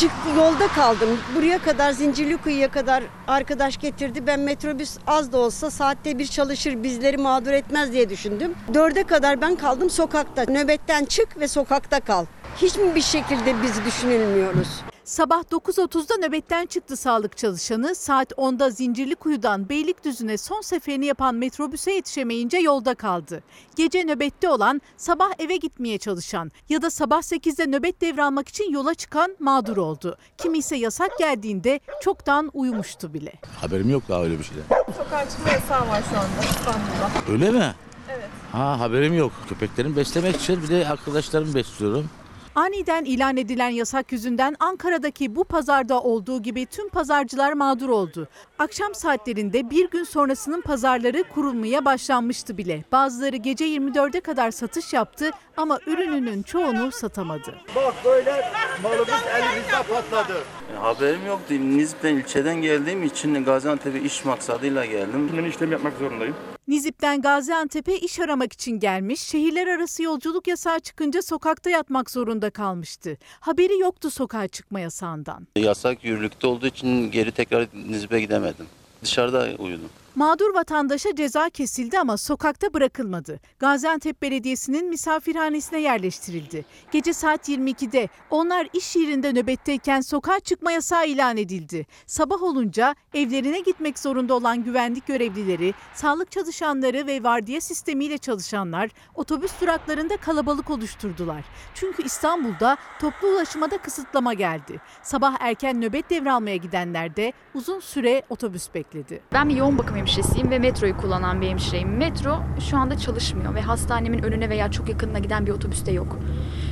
Çıktı yolda kaldım. Buraya kadar Zincirlikuyu'ya kadar arkadaş getirdi. Ben metrobüs az da olsa saatte bir çalışır bizleri mağdur etmez diye düşündüm. Dörde kadar ben kaldım sokakta. Nöbetten çık ve sokakta kal. Hiç mi bir şekilde biz düşünülmüyoruz? Sabah 9.30'da nöbetten çıktı sağlık çalışanı. Saat 10'da Zincirlikuyu'dan Beylikdüzü'ne son seferini yapan metrobüse yetişemeyince yolda kaldı. Gece nöbette olan, sabah eve gitmeye çalışan ya da sabah 8'de nöbet devralmak için yola çıkan mağdur oldu. Kimi ise yasak geldiğinde çoktan uyumuştu bile. Haberim yok daha öyle bir şeyden. Sokağa çıkma yasağı var şu anda İstanbul'da. Öyle mi? Evet. Ha haberim yok. Köpeklerimi beslemek için bir de arkadaşlarımı besliyorum. Aniden ilan edilen yasak yüzünden Ankara'daki bu pazarda olduğu gibi tüm pazarcılar mağdur oldu. Akşam saatlerinde bir gün sonrasının pazarları kurulmaya başlanmıştı bile. Bazıları gece 24'e kadar satış yaptı ama ürününün çoğunu satamadı. Bak böyle malımız elimizde patladı. E, Haberim yok değil. Nizip'ten ilçeden geldiğim için Gaziantep'e iş maksadıyla geldim. Şimdi işlem yapmak zorundayım. Nizip'ten Gaziantep'e iş aramak için gelmiş, şehirler arası yolculuk yasağı çıkınca sokakta yatmak zorunda kalmıştı. Haberi yoktu sokağa çıkma yasağından. Yasak yürürlükte olduğu için geri tekrar Nizip'e gidemedim. Dışarıda uyudum. Mağdur vatandaşa ceza kesildi ama sokakta bırakılmadı. Gaziantep Belediyesi'nin misafirhanesine yerleştirildi. Gece saat 22'de onlar iş yerinde nöbetteyken sokağa çıkma yasağı ilan edildi. Sabah olunca evlerine gitmek zorunda olan güvenlik görevlileri, sağlık çalışanları ve vardiya sistemiyle çalışanlar otobüs duraklarında kalabalık oluşturdular. Çünkü İstanbul'da toplu ulaşıma da kısıtlama geldi. Sabah erken nöbet devralmaya gidenler de uzun süre otobüs bekledi. Ben bir yoğun bakım hemşiresiyim ve metroyu kullanan bir hemşireyim. Metro şu anda çalışmıyor ve hastanemin önüne veya çok yakınına giden bir otobüs de yok.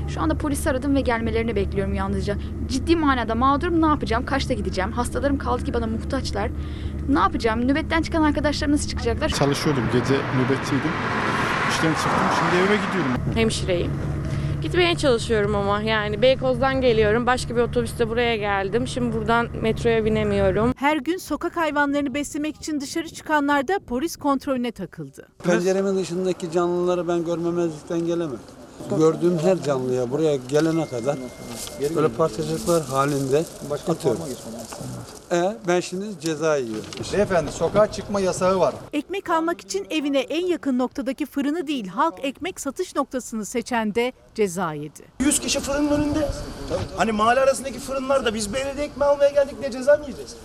Şu anda polisi aradım ve gelmelerini bekliyorum yalnızca. Ciddi manada mağdurum ne yapacağım? Kaçta gideceğim? Hastalarım kaldı ki bana muhtaçlar. Ne yapacağım? Nöbetten çıkan arkadaşlarım nasıl çıkacaklar? Çalışıyordum, gece nöbetteydim. İşten çıktım, şimdi eve gidiyorum. Hemşireyim. Gitmeye çalışıyorum ama yani Beykoz'dan geliyorum. Başka bir otobüste buraya geldim. Şimdi buradan metroya binemiyorum. Her gün sokak hayvanlarını beslemek için dışarı çıkanlar da polis kontrolüne takıldı. Penceremin dışındaki canlıları ben görmemezlikten gelemem. Gördüğüm her canlıya buraya gelene kadar böyle parçacıklar halinde atıyorum. E, ben şimdi ceza yiyorum. Beyefendi sokağa çıkma yasağı var. Ekmek almak için evine en yakın noktadaki fırını değil halk ekmek satış noktasını seçen de ceza yedi. 100 kişi fırının önünde. Hani mahalle arasındaki fırınlarda biz belediye ekmeği almaya geldik diye ceza mı yiyeceğiz?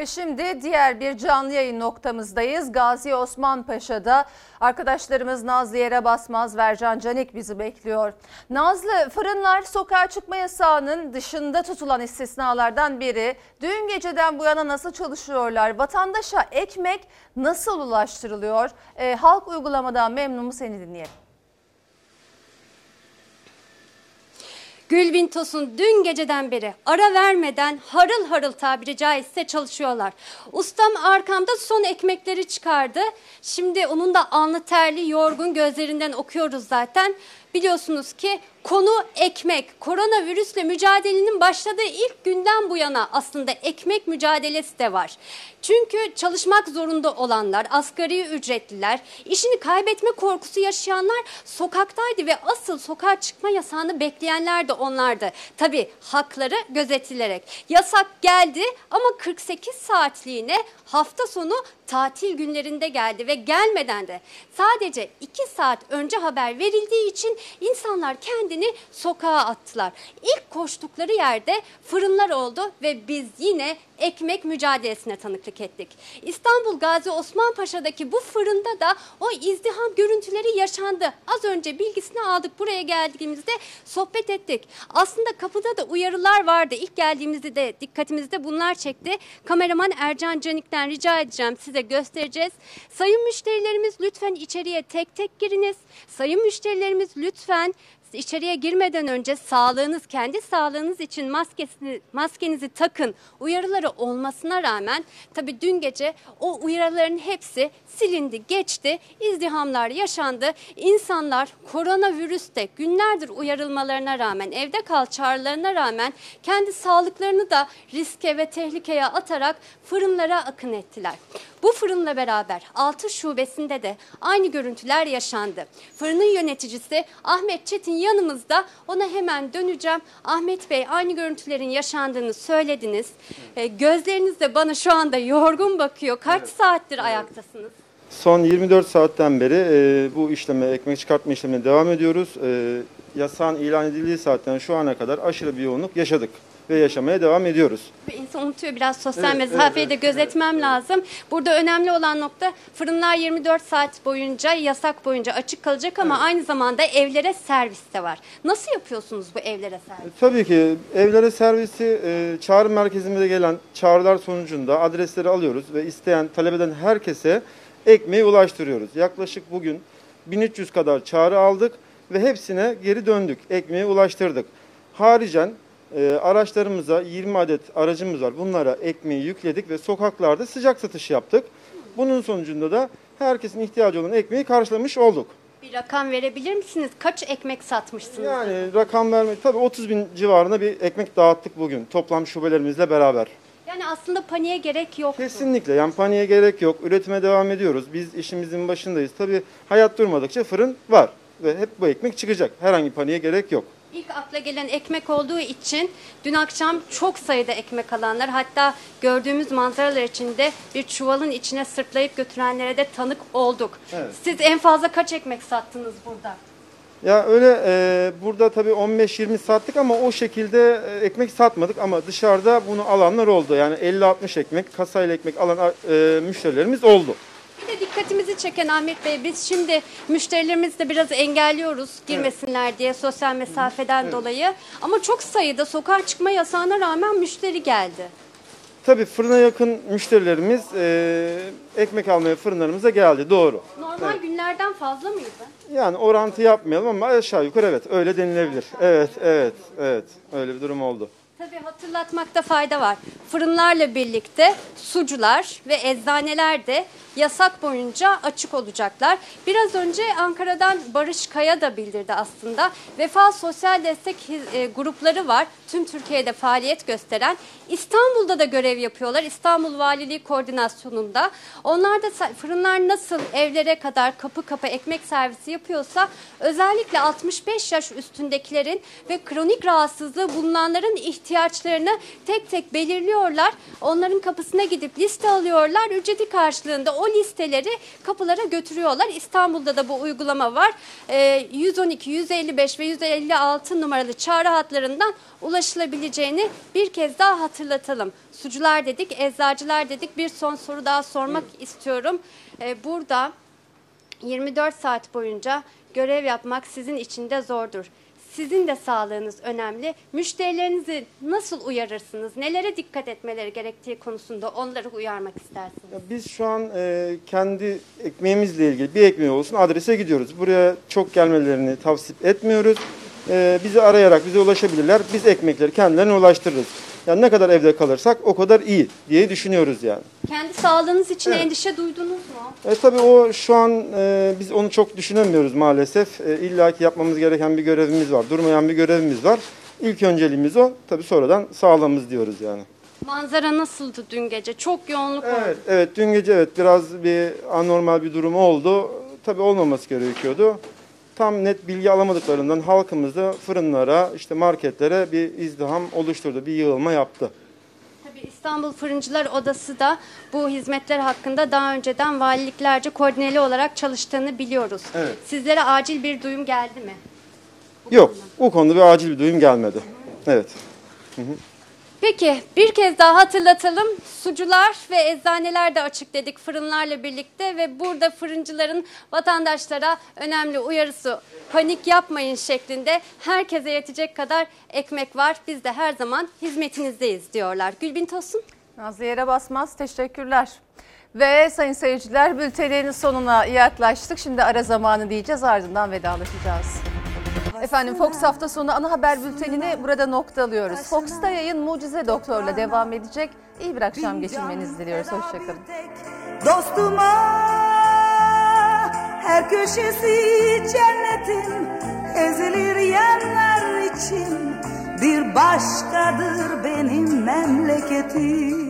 Ve şimdi diğer bir canlı yayın noktamızdayız. Gazi Osman Paşa'da arkadaşlarımız Nazlı Yere Basmaz, Vercan Canik bizi bekliyor. Nazlı, fırınlar sokağa çıkma yasağının dışında tutulan istisnalardan biri. Dün geceden bu yana nasıl çalışıyorlar? Vatandaşa ekmek nasıl ulaştırılıyor? Ee, halk uygulamadan memnun mu seni dinleyelim. Gülbin Tosun dün geceden beri ara vermeden harıl harıl tabiri caizse çalışıyorlar. Ustam arkamda son ekmekleri çıkardı. Şimdi onun da alnı terli yorgun gözlerinden okuyoruz zaten. Biliyorsunuz ki konu ekmek. Koronavirüsle mücadelenin başladığı ilk günden bu yana aslında ekmek mücadelesi de var. Çünkü çalışmak zorunda olanlar, asgari ücretliler, işini kaybetme korkusu yaşayanlar sokaktaydı ve asıl sokağa çıkma yasağını bekleyenler de onlardı. Tabii hakları gözetilerek. Yasak geldi ama 48 saatliğine hafta sonu tatil günlerinde geldi ve gelmeden de sadece 2 saat önce haber verildiği için insanlar kendini sokağa attılar. İlk koştukları yerde fırınlar oldu ve biz yine ekmek mücadelesine tanıklık ettik. İstanbul Gazi Osman Paşa'daki bu fırında da o izdiham görüntüleri yaşandı. Az önce bilgisini aldık buraya geldiğimizde sohbet ettik. Aslında kapıda da uyarılar vardı. İlk geldiğimizde de dikkatimizde bunlar çekti. Kameraman Ercan Canik'ten rica edeceğim size göstereceğiz. Sayın müşterilerimiz lütfen içeriye tek tek giriniz. Sayın müşterilerimiz lütfen içeriye girmeden önce sağlığınız, kendi sağlığınız için maskesini, maskenizi takın uyarıları olmasına rağmen tabii dün gece o uyarıların hepsi silindi, geçti. İzdihamlar yaşandı. İnsanlar koronavirüste günlerdir uyarılmalarına rağmen, evde kal çağrılarına rağmen kendi sağlıklarını da riske ve tehlikeye atarak fırınlara akın ettiler. Bu fırınla beraber 6 şubesinde de aynı görüntüler yaşandı. Fırının yöneticisi Ahmet Çetin yanımızda. Ona hemen döneceğim. Ahmet Bey aynı görüntülerin yaşandığını söylediniz. E, gözleriniz de bana şu anda yorgun bakıyor. Kaç saattir ayaktasınız? Son 24 saatten beri e, bu işleme, ekmek çıkartma işlemine devam ediyoruz. E, yasağın ilan edildiği saatten şu ana kadar aşırı bir yoğunluk yaşadık ve yaşamaya devam ediyoruz. İnsan unutuyor biraz sosyal Evet, mesafeyi evet, de gözetmem lazım. Burada önemli olan nokta fırınlar 24 saat boyunca yasak boyunca açık kalacak ama aynı zamanda evlere servis de var. Nasıl yapıyorsunuz bu evlere servis? Tabii ki evlere servisi e, çağrı merkezimize gelen çağrılar sonucunda adresleri alıyoruz ve isteyen, talep eden herkese ekmeği ulaştırıyoruz. Yaklaşık bugün 1300 kadar çağrı aldık ve hepsine geri döndük. Ekmeği ulaştırdık. Haricen e, araçlarımıza 20 adet aracımız var. Bunlara ekmeği yükledik ve sokaklarda sıcak satış yaptık. Bunun sonucunda da herkesin ihtiyacı olan ekmeği karşılamış olduk. Bir rakam verebilir misiniz? Kaç ekmek satmışsınız? Yani rakam vermek tabii 30 bin civarında bir ekmek dağıttık bugün toplam şubelerimizle beraber. Yani aslında paniğe gerek yok. Kesinlikle yani paniğe gerek yok. Üretime devam ediyoruz. Biz işimizin başındayız. Tabii hayat durmadıkça fırın var ve hep bu ekmek çıkacak. Herhangi paniğe gerek yok. İlk akla gelen ekmek olduğu için dün akşam çok sayıda ekmek alanlar hatta gördüğümüz manzaralar içinde bir çuvalın içine sırtlayıp götürenlere de tanık olduk. Evet. Siz en fazla kaç ekmek sattınız burada? Ya öyle e, burada tabii 15-20 sattık ama o şekilde e, ekmek satmadık ama dışarıda bunu alanlar oldu. Yani 50-60 ekmek, kasayla ekmek alan e, müşterilerimiz oldu. Bir de dikkatimizi çeken Ahmet Bey biz şimdi müşterilerimizi de biraz engelliyoruz girmesinler diye sosyal mesafeden dolayı. Ama çok sayıda sokağa çıkma yasağına rağmen müşteri geldi. Tabii fırına yakın müşterilerimiz e, ekmek almaya fırınlarımıza geldi doğru. Normal günlerden fazla mıydı? Yani orantı yapmayalım ama aşağı yukarı evet öyle denilebilir. Evet evet evet öyle bir durum oldu. Tabii hatırlatmakta fayda var. Fırınlarla birlikte sucular ve eczaneler de yasak boyunca açık olacaklar. Biraz önce Ankara'dan Barış Kaya da bildirdi aslında. Vefa Sosyal Destek e, grupları var. Tüm Türkiye'de faaliyet gösteren. İstanbul'da da görev yapıyorlar. İstanbul Valiliği koordinasyonunda. Onlar da fırınlar nasıl evlere kadar kapı kapı ekmek servisi yapıyorsa özellikle 65 yaş üstündekilerin ve kronik rahatsızlığı bulunanların ihtiyacı ihtiyaçlarını tek tek belirliyorlar. Onların kapısına gidip liste alıyorlar. Ücreti karşılığında o listeleri kapılara götürüyorlar. İstanbul'da da bu uygulama var. Ee, 112, 155 ve 156 numaralı çağrı hatlarından ulaşılabileceğini bir kez daha hatırlatalım. Sucular dedik, eczacılar dedik. Bir son soru daha sormak istiyorum. Ee, burada 24 saat boyunca görev yapmak sizin için de zordur. Sizin de sağlığınız önemli. Müşterilerinizi nasıl uyarırsınız? Nelere dikkat etmeleri gerektiği konusunda onları uyarmak istersiniz? Ya Biz şu an e, kendi ekmeğimizle ilgili bir ekmeği olsun adrese gidiyoruz. Buraya çok gelmelerini tavsiye etmiyoruz. E, bizi arayarak bize ulaşabilirler. Biz ekmekleri kendilerine ulaştırırız. Yani ne kadar evde kalırsak o kadar iyi diye düşünüyoruz yani. Kendi sağlığınız için Evet. endişe duydunuz mu? E, tabii o şu an e, biz onu çok düşünemiyoruz maalesef. E, İlla ki yapmamız gereken bir görevimiz var. Durmayan bir görevimiz var. İlk önceliğimiz o. Tabii sonradan sağlığımız diyoruz yani. Manzara nasıldı dün gece? Çok yoğunluk oldu. Evet, evet dün gece evet biraz bir anormal bir durum oldu. Tabii olmaması gerekiyordu. Tam net bilgi alamadıklarından halkımızda fırınlara, işte marketlere bir izdiham oluşturdu, bir yığılma yaptı. Tabii İstanbul Fırıncılar Odası da bu hizmetler hakkında daha önceden valiliklerce koordineli olarak çalıştığını biliyoruz. Evet. Sizlere acil bir duyum geldi mi? Yok, bu konuda bir acil bir duyum gelmedi. Evet. Hı hı. Peki bir kez daha hatırlatalım. Sucular ve eczaneler de açık dedik fırınlarla birlikte ve burada fırıncıların vatandaşlara önemli uyarısı panik yapmayın şeklinde herkese yetecek kadar ekmek var. Biz de her zaman hizmetinizdeyiz diyorlar. Gülbin Tosun. Nazlı yere basmaz. Teşekkürler. Ve sayın seyirciler bültenin sonuna yaklaştık. Şimdi ara zamanı diyeceğiz ardından vedalaşacağız. Efendim Fox hafta sonu ana haber bültenini burada noktalıyoruz. Fox'ta yayın Mucize Doktor'la devam edecek. İyi bir akşam geçirmenizi diliyoruz. Hoşçakalın. Dostuma her köşesi cennetin ezilir yerler için bir başkadır benim memleketim.